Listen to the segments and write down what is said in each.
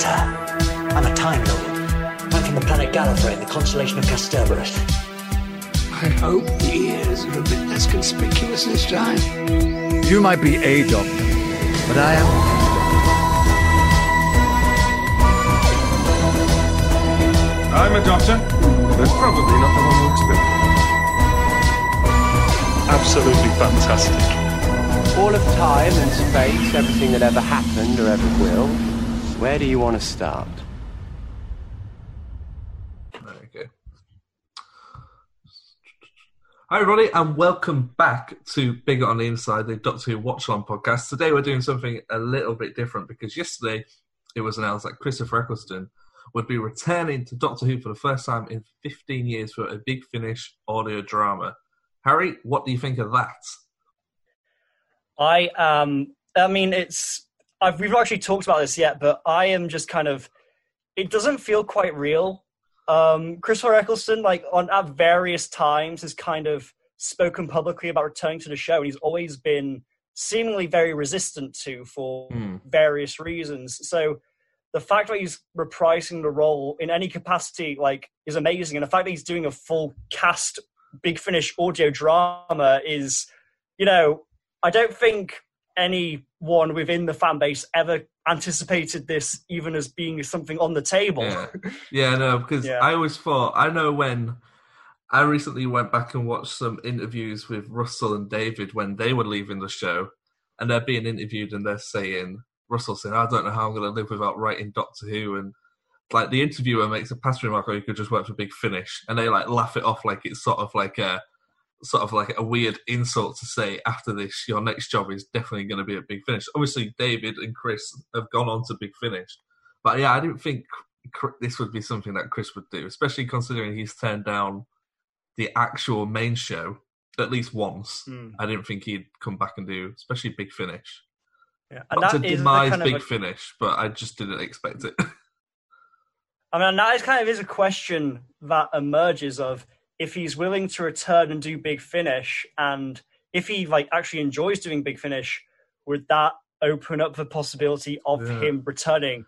Doctor. I'm a Time Lord. I'm from the planet Gallifrey in the constellation of Kasterborous. I hope the ears are a bit less conspicuous this time. You might be a doctor, but I am. I'm a doctor. That's probably not the one you expected. Absolutely fantastic. All of time and space, everything that ever happened or ever will. Where do you want to start? There we go. Hi, everybody, and welcome back to Bigger on the Inside, the Doctor Who Watch Along podcast. Today, we're doing something a little bit different because yesterday it was announced that Christopher Eccleston would be returning to Doctor Who for the first time in 15 years for a big finish audio drama. Harry, what do you think of that? I um I mean it's I've we've actually talked about this yet, but I am just kind of it doesn't feel quite real. Um Christopher Eccleston, like on at various times has kind of spoken publicly about returning to the show and he's always been seemingly very resistant to for Hmm. various reasons. So the fact that he's reprising the role in any capacity like is amazing and the fact that he's doing a full cast big finish audio drama is you know i don't think anyone within the fan base ever anticipated this even as being something on the table Yeah, yeah, no, because Yeah. I always thought I know when I recently went back and watched some interviews with Russell and David when they were leaving the show, and they're being interviewed and they're saying Russell saying, "I don't know how I'm going to live without writing Doctor Who," and like the interviewer makes a pass remark, "Oh, you could just work for Big Finish," and they like laugh it off like it's sort of like a sort of like a weird insult to say after this your next job is definitely going to be a big finish. Obviously david and chris have gone on to big finish but yeah i didn't think this would be something that chris would do especially considering he's turned down the actual main show at least once. Hmm. i didn't think he'd come back and do especially big finish. Yeah, and not that to demise kind of big a- finish but i just didn't expect it. I mean, that is kind of is a question that emerges of if he's willing to return and do big finish, and if he like actually enjoys doing big finish, would that open up the possibility of Yeah. him returning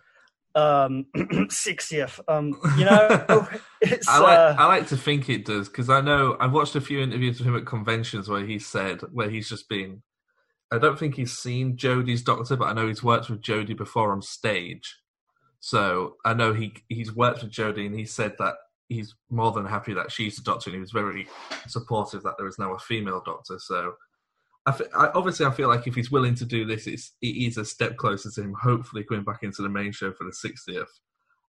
um 60th? Um, you know, it's I like, uh, I like to think it does because I know I've watched a few interviews with him at conventions where he said where he's just been. I don't think he's seen Jodie's Doctor, but I know he's worked with Jodie before on stage. So I know he he's worked with Jodie, and he said that he's more than happy that she's a Doctor, and he was very supportive that there is now a female Doctor. So I, f- I obviously I feel like if he's willing to do this, it's it is a step closer to him hopefully coming back into the main show for the sixtieth.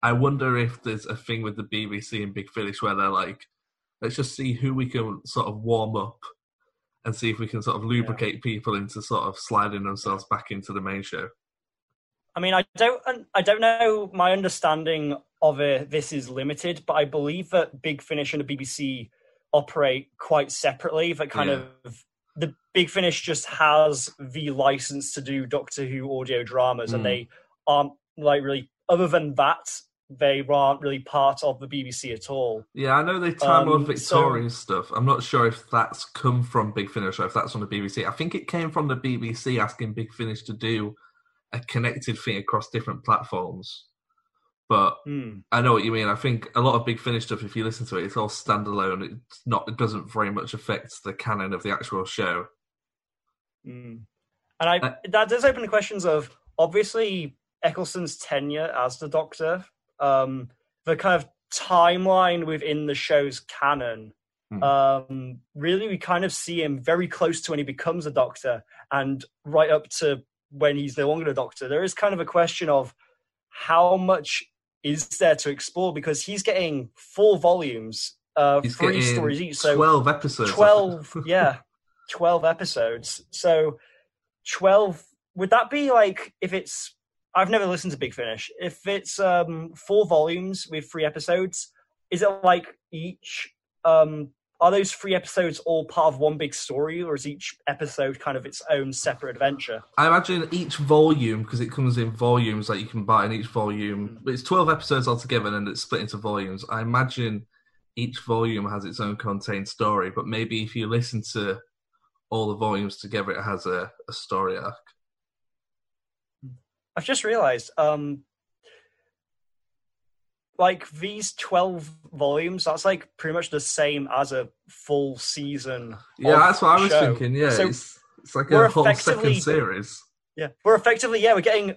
I wonder if there's a thing with the BBC and Big Finish where they're like, let's just see who we can sort of warm up and see if we can sort of lubricate people into sort of sliding themselves back into the main show. I mean, I don't, I don't know. My understanding of it, this is limited, but I believe that Big Finish and the BBC operate quite separately. That kind Yeah. of the Big Finish just has the license to do Doctor Who audio dramas, Mm. and they aren't like really. Other than that, they aren't really part of the BBC at all. Yeah, I know they Time Um, Victorian stuff. I'm not sure if that's come from Big Finish or if that's from the BBC. I think it came from the BBC asking Big Finish to do a connected thing across different platforms. But Hmm. I know what you mean. I think a lot of Big Finish stuff, if you listen to it, it's all standalone. It's not. It doesn't very much affect the canon of the actual show. Mm. And I Uh, that does open the questions of obviously Eccleston's tenure as the Doctor, um, the kind of timeline within the show's canon. Hmm. Um, really, we kind of see him very close to when he becomes a Doctor, and right up to when he's no longer a Doctor. There is kind of a question of how much is there to explore because he's getting four volumes, uh, He's three stories each. So twelve episodes. 12 yeah 12 episodes so 12 would that be like if it's i've never listened to big finish if it's um four volumes with three episodes is it like each um are those three episodes all part of one big story or is each episode kind of its own separate adventure I imagine each volume, because it comes in volumes that you can buy in each volume. But it's 12 episodes altogether and it's split into volumes. I imagine each volume has its own contained story, but maybe if you listen to all the volumes together, it has a, a story arc. I've just realized um, like these twelve volumes. That's like pretty much the same as a full season. Yeah, that's what I was show. thinking. Yeah, So it's, it's like a whole second series. yeah, we're effectively yeah we're getting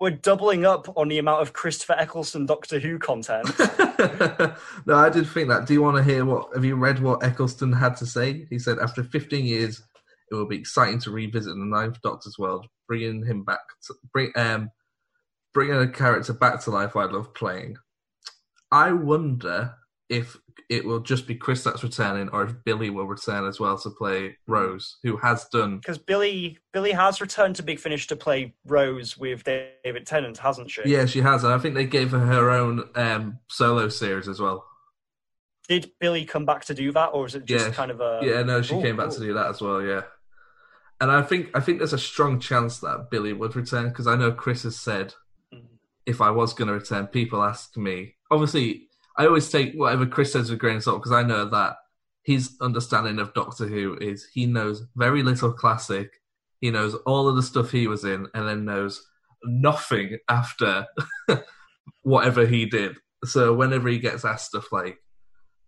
we're doubling up on the amount of Christopher Eccleston Doctor Who content. no, I did think that. Do you want to hear what? Have you read what Eccleston had to say? He said, after 15 years, it will be exciting to revisit the Ninth Doctor's world, bringing him back, to, bring um, bringing a character back to life. I love playing. I wonder if it will just be Chris that's returning, or if Billie will return as well to play Rose, who has done. Because Billie Billie has returned to Big Finish to play Rose with David Tennant, hasn't she? Yeah, she has, and I think they gave her her own um, solo series as well. Did Billie come back to do that, or is it just Yeah. kind of a? Yeah, no, she Ooh, came back ooh. to do that as well. Yeah, and I think I think there's a strong chance that Billie would return because I know Chris has said. If I was going to return, people ask me. Obviously, I always take whatever Chris says with a grain of salt because I know that his understanding of Doctor Who is he knows very little classic. He knows all of the stuff he was in, and then knows nothing after whatever he did. So whenever he gets asked stuff like,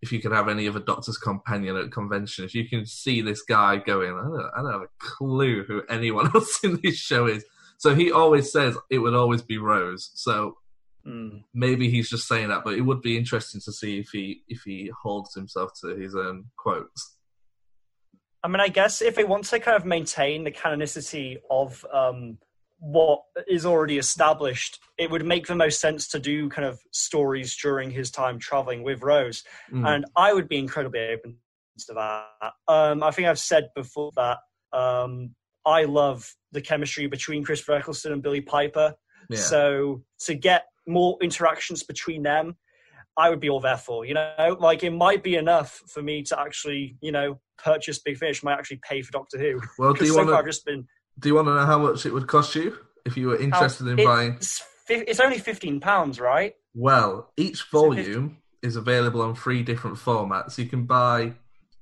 if you could have any other Doctor's companion at convention, if you can see this guy going, I don't, I don't have a clue who anyone else in this show is. So he always says it would always be Rose. So Mm. maybe he's just saying that, but it would be interesting to see if he if he holds himself to his own quotes. I mean, I guess if they want to kind of maintain the canonicity of um, what is already established, it would make the most sense to do kind of stories during his time traveling with Rose. Mm. And I would be incredibly open to that. Um, I think I've said before that um, I love the chemistry between Christopher Eccleston and Billie Piper. yeah. So to get more interactions between them, I would be all there for. You know, like it might be enough for me to actually, you know, purchase Big Finish. Might actually pay for Doctor Who. well, do you so want I've to just been do you want to know how much it would cost you if you were oh, interested in it's, buying? It's only fifteen pounds, right? Well, each So volume is available on three different formats. You can buy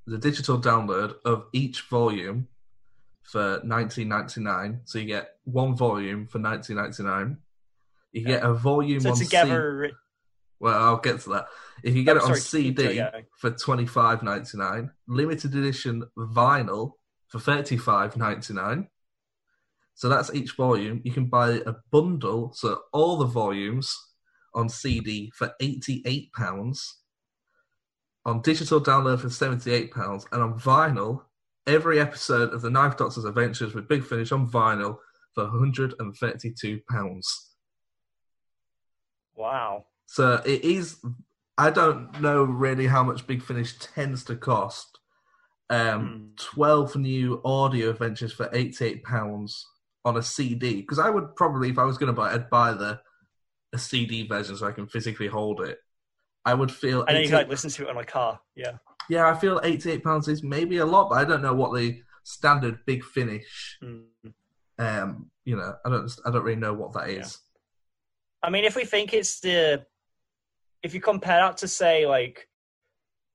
the digital download of each volume for 19.99. So you get one volume for 19.99. You get a volume So on together, C- well, I'll get to that. If you get Oh, it on sorry, CD for 25.99, limited edition vinyl for 35.99. So that's each volume. You can buy a bundle, so all the volumes on CD for eighty-eight pounds, on digital download for seventy-eight pounds, and on vinyl, every episode of the Ninth Doctor's Adventures with Big Finish on vinyl for one hundred and thirty-two pounds. wow. So it is. I don't know really how much Big Finish tends to cost. Um, twelve new audio adventures for eighty-eight pounds on a CD. Because I would probably, if I was going to buy, it, I'd buy the a CD version so I can physically hold it. I would feel. And then you can like listen to it on a car. Yeah. Yeah, I feel eighty-eight pounds is maybe a lot, but I don't know what the standard Big Finish. Mm. Um, you know, I don't. I don't really know what that is. I mean, if we think it's the, if you compare that to say like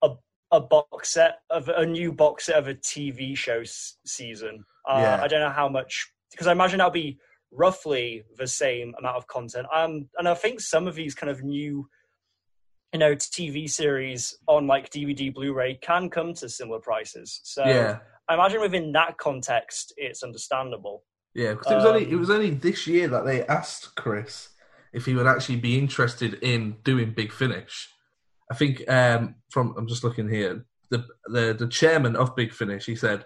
a a box set of a new box set of a TV show s- season, uh, Yeah. I don't know how much because I imagine that'll be roughly the same amount of content. Um, and I think some of these kind of new, you know, TV series on like DVD, Blu-ray can come to similar prices. So Yeah, I imagine within that context, it's understandable. Yeah, because it was only it Um, was only this year that they asked Chris if he would actually be interested in doing Big Finish. I think um, from I'm just looking here, the the the chairman of Big Finish, he said,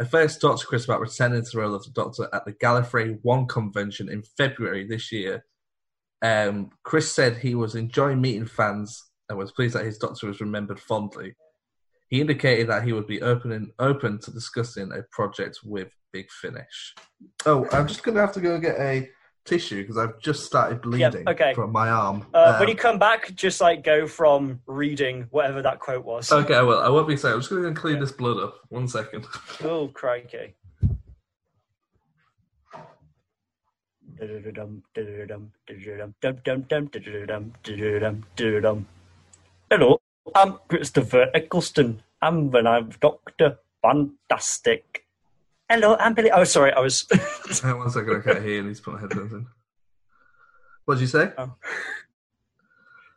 I first talked to Chris about returning to the role of the Doctor at the Gallifrey One convention in February this year. Um, Chris said he was enjoying meeting fans and was pleased that his Doctor was remembered fondly. He indicated that he would be open open to discussing a project with Big Finish. Oh, I'm just going to have to go get a tissue because I've just started bleeding okay. from my arm. Uh, Um, when you come back, just like go from reading whatever that quote was. okay, I will. I won't be saying. I'm just going to clean this blood up. One second. Oh, crikey. Du-du-du-dum, du-du-du-dum, du-du-du-dum, dum-dum-dum, du-du-du-dum, du-du-du-dum, du-du-du-dum. Hello, I'm Christopher Eccleston. I'm the Ninth Doctor. Fantastic. Hello, I'm Billie. Oh, sorry, I was. Hang on one second. I can't hear. I need to put my headphones in. What did you say?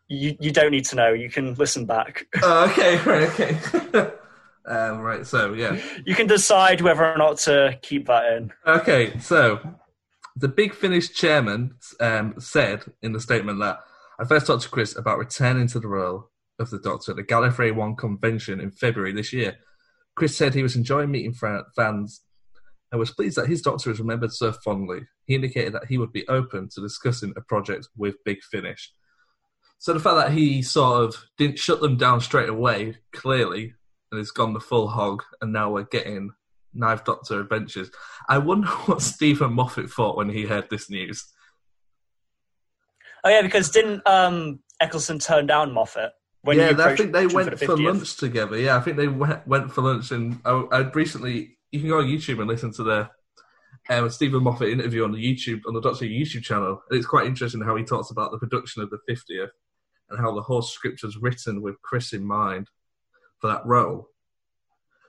you you don't need to know. You can listen back. Oh, okay, right, okay. um, right, so yeah. You can decide whether or not to keep that in. Okay, so the Big Finish chairman um, said in the statement that I first talked to Chris about returning to the role of the Doctor at the Gallifrey One convention in February this year. Chris said he was enjoying meeting fans and was pleased that his Doctor is remembered so fondly. He indicated that he would be open to discussing a project with Big Finish. So the fact that he sort of didn't shut them down straight away, clearly, and has gone the full hog, and now we're getting Ninth Doctor Adventures. I wonder what Steven Moffat thought when he heard this news. Oh yeah, because didn't um, Eccleston turn down Moffat when yeah, I think they went the for lunch together. Yeah, I think they went, went for lunch, and I, I'd recently. You can go on YouTube and listen to the um, Steven Moffat interview on the YouTube on the Doctor YouTube channel, and it's quite interesting how he talks about the production of the 50th and how the whole script was written with Chris in mind for that role.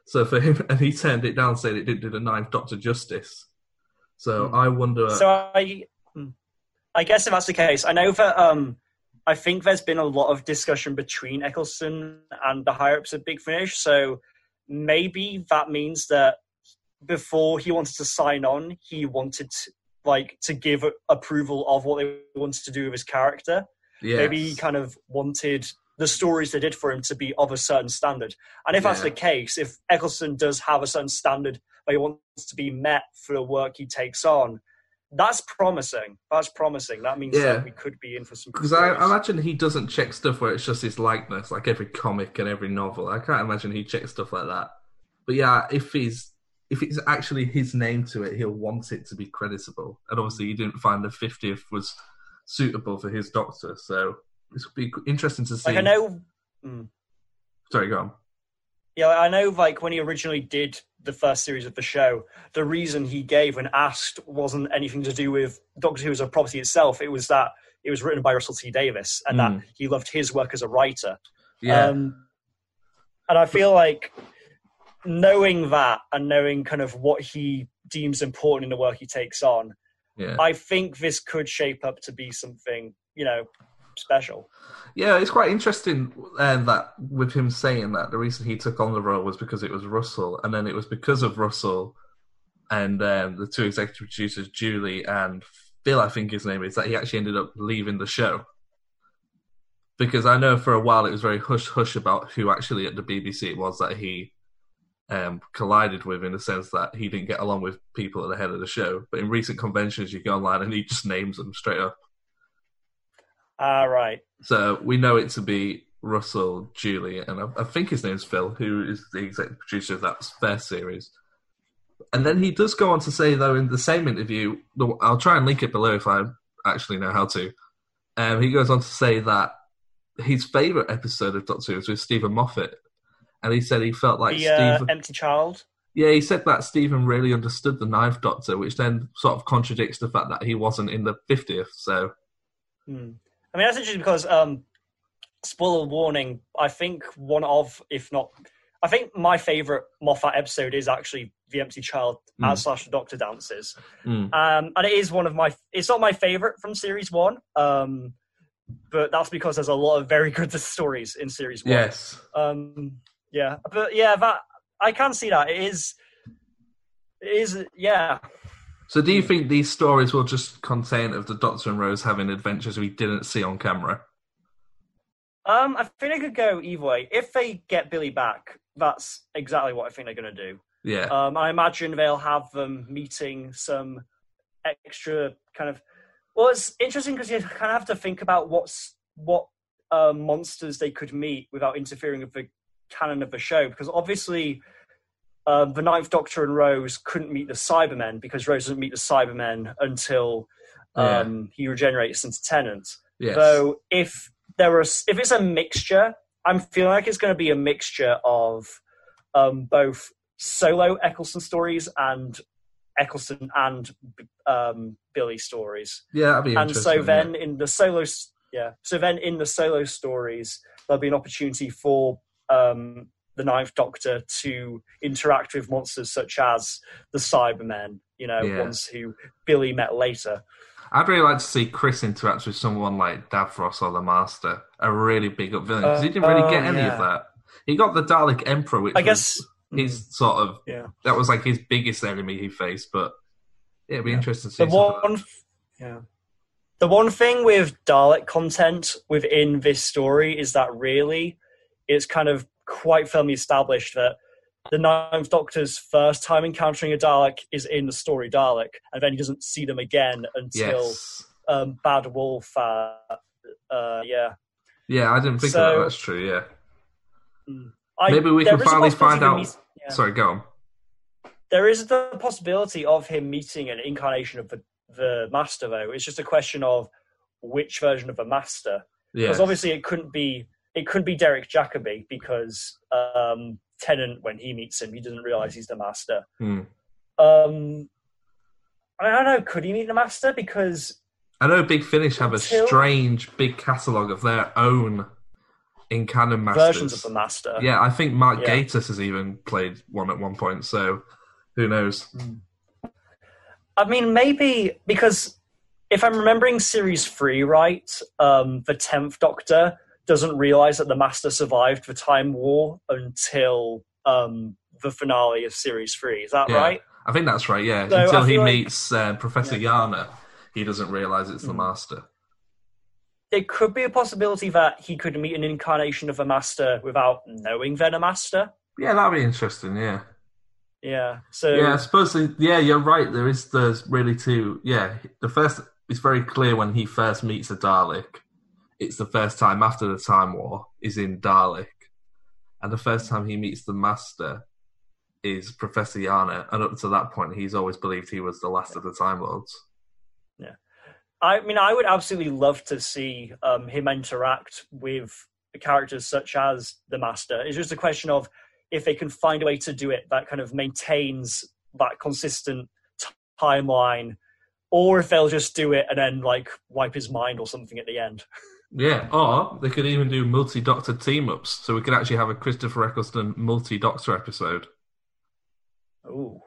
So for him, and he turned it down, saying it didn't do the Ninth Doctor justice. So I wonder. So I, hmm. I guess if that's the case, I know that um, I think there's been a lot of discussion between Eccleston and the higher ups at Big Finish. So maybe that means that before he wanted to sign on, he wanted to, like to give approval of what they wanted to do with his character. yes. Maybe he kind of wanted the stories they did for him to be of a certain standard. And if that's the case, if Eccleston does have a certain standard that he wants to be met for the work he takes on, that's promising. That's promising. That means Yeah. that we could be in for some. Because I, I imagine he doesn't check stuff where it's just his likeness, like every comic and every novel. I can't imagine he checks stuff like that. But yeah, if he's if it's actually his name to it, he'll want it to be creditable. And obviously, he didn't find the fiftieth was suitable for his Doctor, so this would be interesting to see. like I know. mm. Sorry, go on. Yeah, I know. Like when he originally did the first series of the show, the reason he gave when asked wasn't anything to do with Doctor Who as a property itself. It was that it was written by Russell T Davies, and Mm. that he loved his work as a writer. Yeah, Um, and I feel like knowing that and knowing kind of what he deems important in the work he takes on, yeah. I think this could shape up to be something, you know, special. Yeah, it's quite interesting um, that with him saying that the reason he took on the role was because it was Russell, and then it was because of Russell and um, the two executive producers, Julie and Phil, I think his name is, that he actually ended up leaving the show. Because I know for a while it was very hush hush about who actually at the BBC it was that he um, collided with, in the sense that he didn't get along with people at the head of the show. But in recent conventions, you go online and he just names them straight up. Ah, right. So we know it to be Russell, Julie, and I, I think his name's Phil, who is the executive producer of that first series. And then he does go on to say, though, in the same interview, I'll try and link it below if I actually know how to. Um, he goes on to say that his favourite episode of Doctor Who was with Steven Moffat. And he said he felt like the uh, Steven. empty child. Yeah, he said that Steven really understood the Ninth Doctor, which then sort of contradicts the fact that he wasn't in the 50th. So, Hmm. I mean, that's interesting because, um, spoiler warning, I think one of, if not, I think my favourite Moffat episode is actually The Empty Child Mm. as slash the Doctor Dances. mm, Um, and it is one of my, it's not my favourite from Series 1, um, but that's because there's a lot of very good stories in Series 1. yes. Um, yeah, but yeah, that, I can see that. It is, it is, yeah. So, do you think these stories will just contain of the Doctor and Rose having adventures we didn't see on camera? Um, I think they could go either way. If they get Billie back, that's exactly what I think they're going to do. Yeah, Um, I imagine they'll have them meeting some extra kind of. Well, it's interesting because you kind of have to think about what's what uh, monsters they could meet without interfering with the canon of the show. Because obviously, um, the Ninth Doctor and Rose couldn't meet the Cybermen because Rose doesn't meet the Cybermen until um, he regenerates into Tennant. yes. Though if there was if it's a mixture, I'm feeling like it's going to be a mixture of um, both solo Eccleston stories and Eccleston and um, Billie stories. yeah, that'd be And so yeah. then in the solo, yeah, so then in the solo stories, there'll be an opportunity for um, the Ninth Doctor to interact with monsters such as the Cybermen You know, Yeah. ones who Billie met later. I'd really like to see Chris interact with someone like Davros or the Master, a really big up villain, because he didn't really Uh, get any yeah. of that. He got the Dalek Emperor, which I guess. mm, his sort of Yeah. that was like his biggest enemy he faced. But yeah, it'd be interesting to see. the something like one yeah the one thing with dalek content within this story is that really it's kind of quite firmly established that the ninth doctor's first time encountering a dalek is in the story dalek and then he doesn't see them again until yes, um, bad wolf uh, uh, yeah yeah, I didn't think So- that. That's true. Yeah, I, maybe we can finally find out. me- yeah. Sorry, go on. There is the possibility of him meeting an incarnation of the, the master, though. It's just a question of which version of the master. Because obviously it couldn't be it couldn't be Derek Jacobi because um, Tennant when he meets him he doesn't realize he's the master. Hmm. Um, I don't know. Could he meet the master? Because I know Big Finish have a Until- strange big catalogue of their own in canon masters. versions of the master. Yeah, I think Mark Yeah. Gatiss has even played one at one point. So who knows? I mean, maybe because if I'm remembering series three right, um, the tenth Doctor doesn't realize that the Master survived the Time War until um, the finale of series three. Is that Yeah. right? I think that's right. Yeah, So until he like- meets uh, Professor Yana, he doesn't realize it's the Hmm. Master. It could be a possibility that he could meet an incarnation of a Master without knowing then a Master. Yeah, that'd be interesting. Yeah, Yeah. So yeah. I suppose. Yeah, you're right. There is. There's really two. Yeah, the first. It's very clear when he first meets a Dalek. It's the first time after the Time War is in Dalek, and the first time he meets the Master is Professor Yana, and up to that point, he's always believed he was the last of the Time Lords. Yeah, I mean, I would absolutely love to see um, him interact with characters such as the Master. It's just a question of if they can find a way to do it that kind of maintains that consistent t- timeline, or if they'll just do it and then like wipe his mind or something at the end. Yeah, or they could even do multi-doctor team-ups, so we could actually have a Christopher Eccleston multi-doctor episode. Ooh,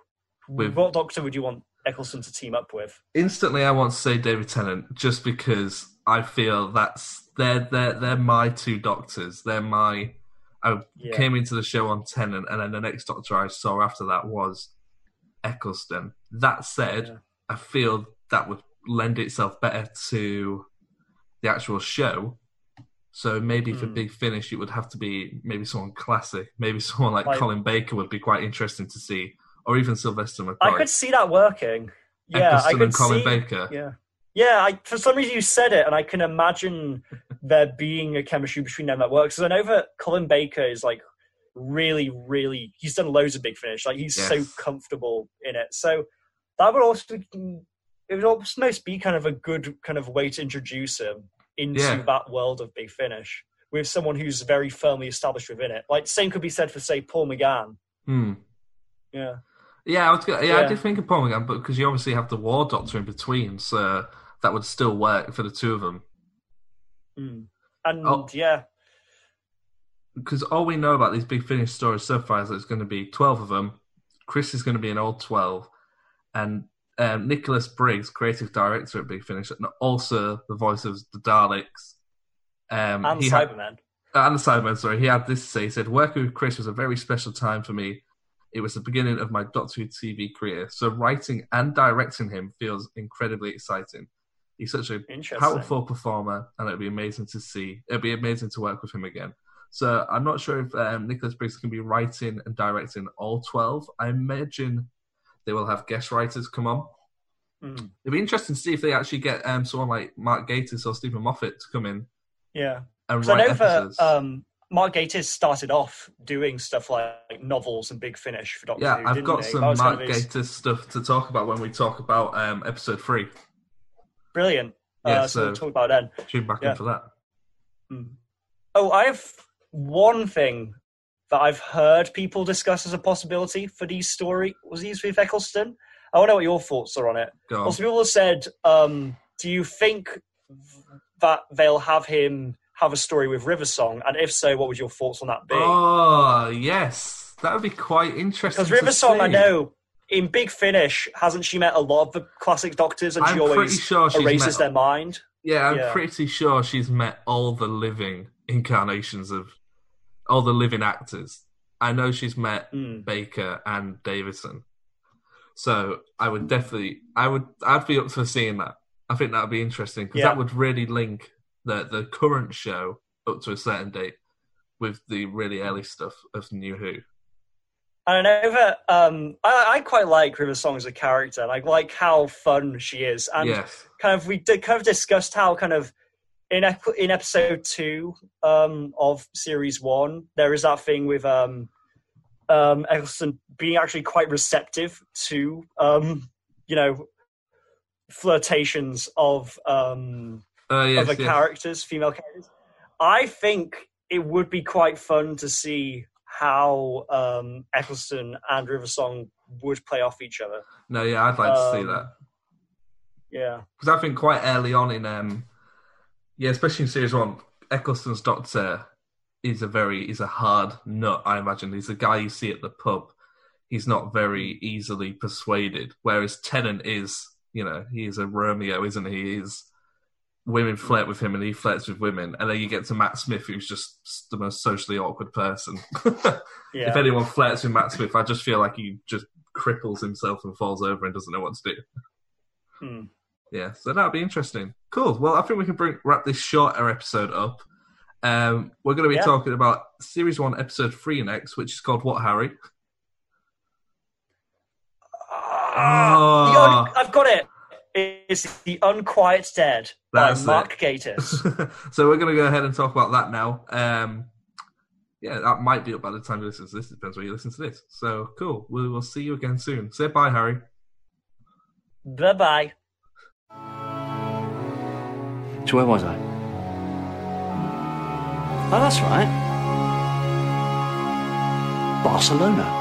With- what Doctor would you want Eccleston to team up with? Instantly, I want to say David Tennant, just because I feel that's they're they're they're my two doctors. They're my. I Yeah. came into the show on Tennant, and then the next doctor I saw after that was Eccleston. That said, Yeah. I feel that would lend itself better to the actual show. So maybe for Mm. Big Finish, it would have to be maybe someone classic. Maybe someone like, Like- Colin Baker would be quite interesting to see, or even Sylvester McCoy. I could see that working. Yeah, I could Colin see, Baker. Yeah, yeah. I, for some reason, you said it, and I can imagine there being a chemistry between them that works. Because I know that Colin Baker is like really, really. He's done loads of Big Finish. Like he's so comfortable in it. So that would also it would almost be kind of a good kind of way to introduce him into Yeah. that world of Big Finish with someone who's very firmly established within it. Like same could be said for say Paul McGann. Hmm. Yeah. Yeah, I was, go- yeah, I did think of Paul McGann, but because you obviously have the War Doctor in between, so that would still work for the two of them. Mm. And Oh. yeah, Because all we know about these Big Finish stories so far is that it's going to be 12 of them. Chris is going to be an old 12. And um, Nicholas Briggs, creative director at Big Finish, and also the voice of the Daleks. Um, and he had- Cybermen. uh, and the Sidemen, sorry, he had this to say. He said, Working with Chris was a very special time for me. It was the beginning of my Doctor Who TV career. So writing and directing him feels incredibly exciting. He's such a powerful performer, and it'd be amazing to see. It'd be amazing to work with him again. So I'm not sure if um, Nicholas Briggs can be writing and directing all 12. I imagine they will have guest writers come on. Mm. It'd be interesting to see if they actually get um, someone like Mark Gatiss or Steven Moffat to come in Yeah. and So I write know that um, Mark Gatiss started off doing stuff like, novels and Big Finish for Doctor Yeah, Who. I've didn't got he? some was kind Mark of his- Gatiss stuff to talk about when we talk about um, episode three. Brilliant. Yeah, uh, so, so- we'll talk about then. Tune back Yeah. in for that. Mm. Oh, I have one thing that I've heard people discuss as a possibility for these story was these with Eccleston. I want to know what your thoughts are on it. Go on. Also, people have said, um, do you think that they'll have him have a story with River Song? And if so, what would your thoughts on that be? Oh yes, that would be quite interesting. Because River Song, I know, in Big Finish, hasn't she met a lot of the classic Doctors, and I'm she always sure erases met- their mind? Yeah, I'm Yeah. pretty sure she's met all the living incarnations of all the living actors. I know she's met Mm. Baker and Davison. So I would definitely, I would, I'd be up for seeing that. I think that would be interesting because Yeah. that would really link the the current show up to a certain date with the really early stuff of New Who. And I know that um, I, I quite like River Song as a character, I like how fun she is. And yes, kind of we did kind of discussed how kind of in ep- in episode two um, of series one there is that thing with um, um, Eccleston being actually quite receptive to um, you know flirtations of um, uh, yes, other yes. characters, female characters. I think it would be quite fun to see how um, Eccleston and River Song would play off each other. No, yeah, I'd like to see Um, that. Yeah. because I think quite early on in um yeah, especially in series one, Eccleston's Doctor is a very is a hard nut. I imagine he's a guy you see at the pub. He's not very easily persuaded, whereas Tennant is, you know, he is a Romeo, isn't he? He's women flirt with him and he flirts with women, and then you get to Matt Smith, who's just the most socially awkward person. Yeah. If anyone flirts with Matt Smith, I just feel like he just cripples himself and falls over and doesn't know what to do. Hmm. Yeah, so that'll be interesting. Cool. Well, I think we can bring, wrap this shorter episode up. Um, we're going to be Yeah. talking about series one, episode three next, which is called What Harry? Ah, un- I've got it. It's The Unquiet Dead by That's Mark it. Gatiss. so we're going to go ahead and talk about that now. Um, yeah, that might be up by the time you listen to this. Depends where you listen to this. So cool. We will see you again soon. Say bye, Harry. bye bye. So where was I? Oh, that's right. Barcelona.